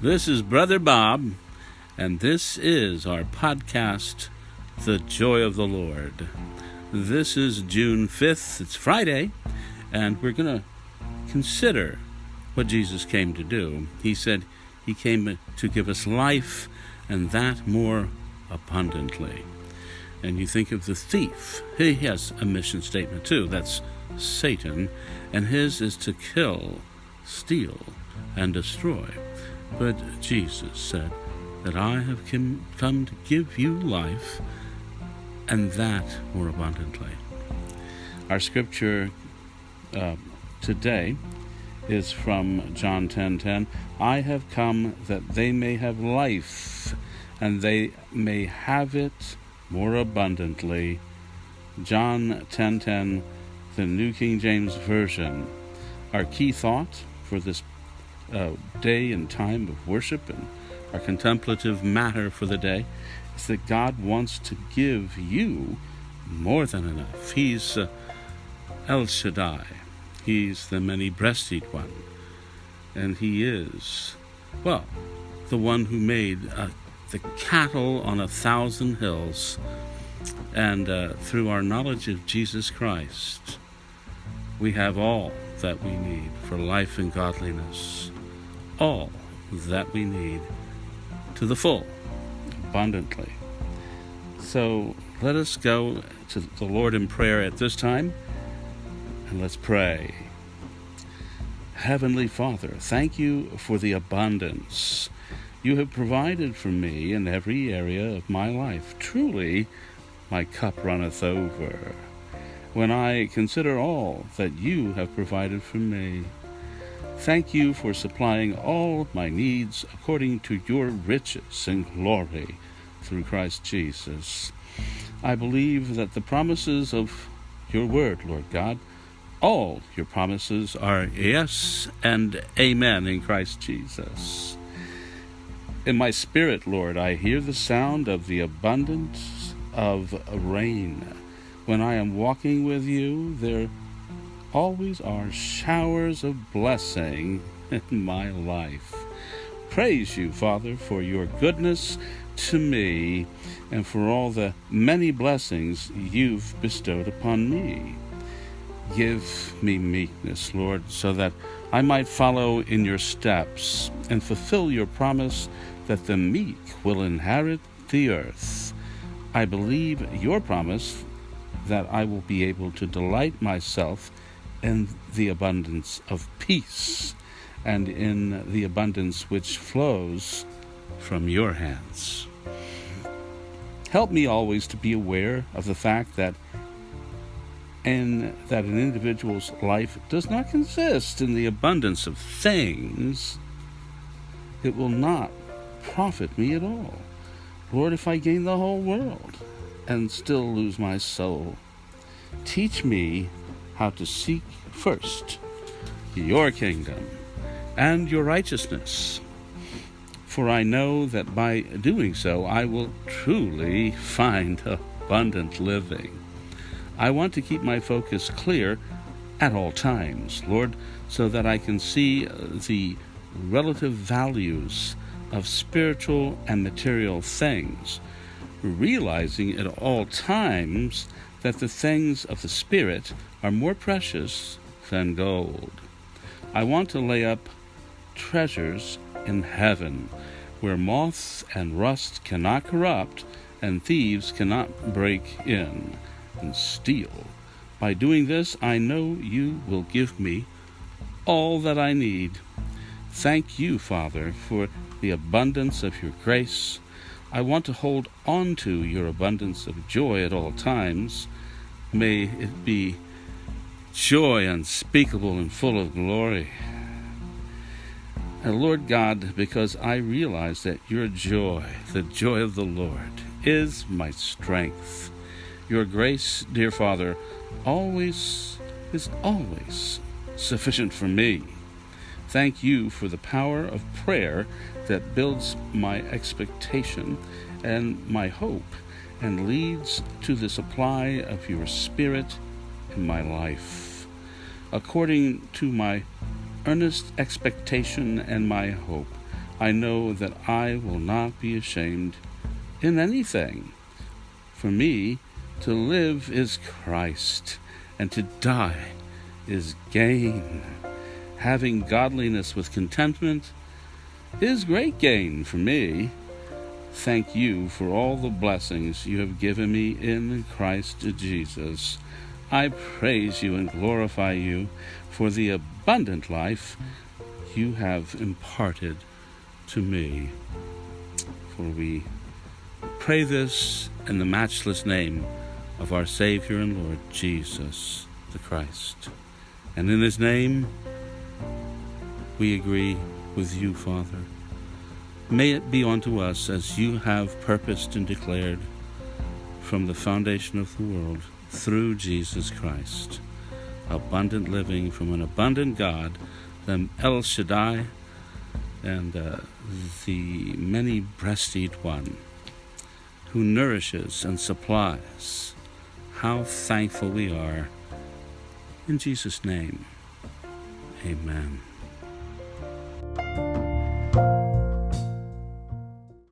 This is Brother Bob, and this is our podcast, The Joy of the Lord. This is June 5th, it's Friday, and we're going to consider what Jesus came to do. He said he came to give us life, and that more abundantly. And you think of the thief, he has a mission statement too. That's Satan, and his is to kill, steal, and destroy. But Jesus said that I have come to give you life, and that more abundantly. Our scripture uh, today is from John 10:10. 10, 10, I have come that they may have life, and they may have it more abundantly. John 10:10, 10, the New King James Version. Our key thought for this uh, day and time of worship and our contemplative matter for the day is that God wants to give you more than enough. He's uh, El Shaddai, He's the many breasted one, and He is, well, the one who made uh, the cattle on a thousand hills. And uh, through our knowledge of Jesus Christ, we have all that we need for life and godliness all that we need to the full, abundantly. So let us go to the Lord in prayer at this time, and let's pray. Heavenly Father, thank you for the abundance you have provided for me in every area of my life. Truly, my cup runneth over. When I consider all that you have provided for me, Thank you for supplying all my needs according to your riches and glory through Christ Jesus. I believe that the promises of your word, Lord God, all your promises are yes and amen in Christ Jesus. In my spirit, Lord, I hear the sound of the abundance of rain. When I am walking with you, there always are showers of blessing in my life. Praise you, Father, for your goodness to me and for all the many blessings you've bestowed upon me. Give me meekness, Lord, so that I might follow in your steps and fulfill your promise that the meek will inherit the earth. I believe your promise that I will be able to delight myself in the abundance of peace and in the abundance which flows from your hands. Help me always to be aware of the fact that and that an individual's life does not consist in the abundance of things, it will not profit me at all. Lord, if I gain the whole world and still lose my soul, teach me how to seek first your kingdom and your righteousness. For I know that by doing so I will truly find abundant living. I want to keep my focus clear at all times, Lord, so that I can see uh, the relative values of spiritual and material things, realizing at all times that the things of the Spirit are more precious than gold. I want to lay up treasures in heaven, where moths and rust cannot corrupt, and thieves cannot break in and steal. By doing this, I know you will give me all that I need. Thank you, Father, for the abundance of your grace. I want to hold on to your abundance of joy at all times. May it be joy unspeakable and full of glory. And Lord God, because I realize that your joy, the joy of the Lord, is my strength. Your grace, dear Father, always is always sufficient for me. Thank you for the power of prayer that builds my expectation and my hope and leads to the supply of your Spirit in my life according to my earnest expectation and my hope. I know that I will not be ashamed in anything. For me, to live is Christ, and to die is gain. Having godliness with contentment is great gain for me. Thank you for all the blessings you have given me in Christ Jesus. I praise you and glorify you for the abundant life you have imparted to me. For we pray this in the matchless name of our Savior and Lord Jesus the Christ. And in his name, we agree with you, Father. May it be unto us as you have purposed and declared from the foundation of the world through Jesus Christ. Abundant living from an abundant God, the El Shaddai, and uh, the many breasted one who nourishes and supplies. How thankful we are. In Jesus' name, amen.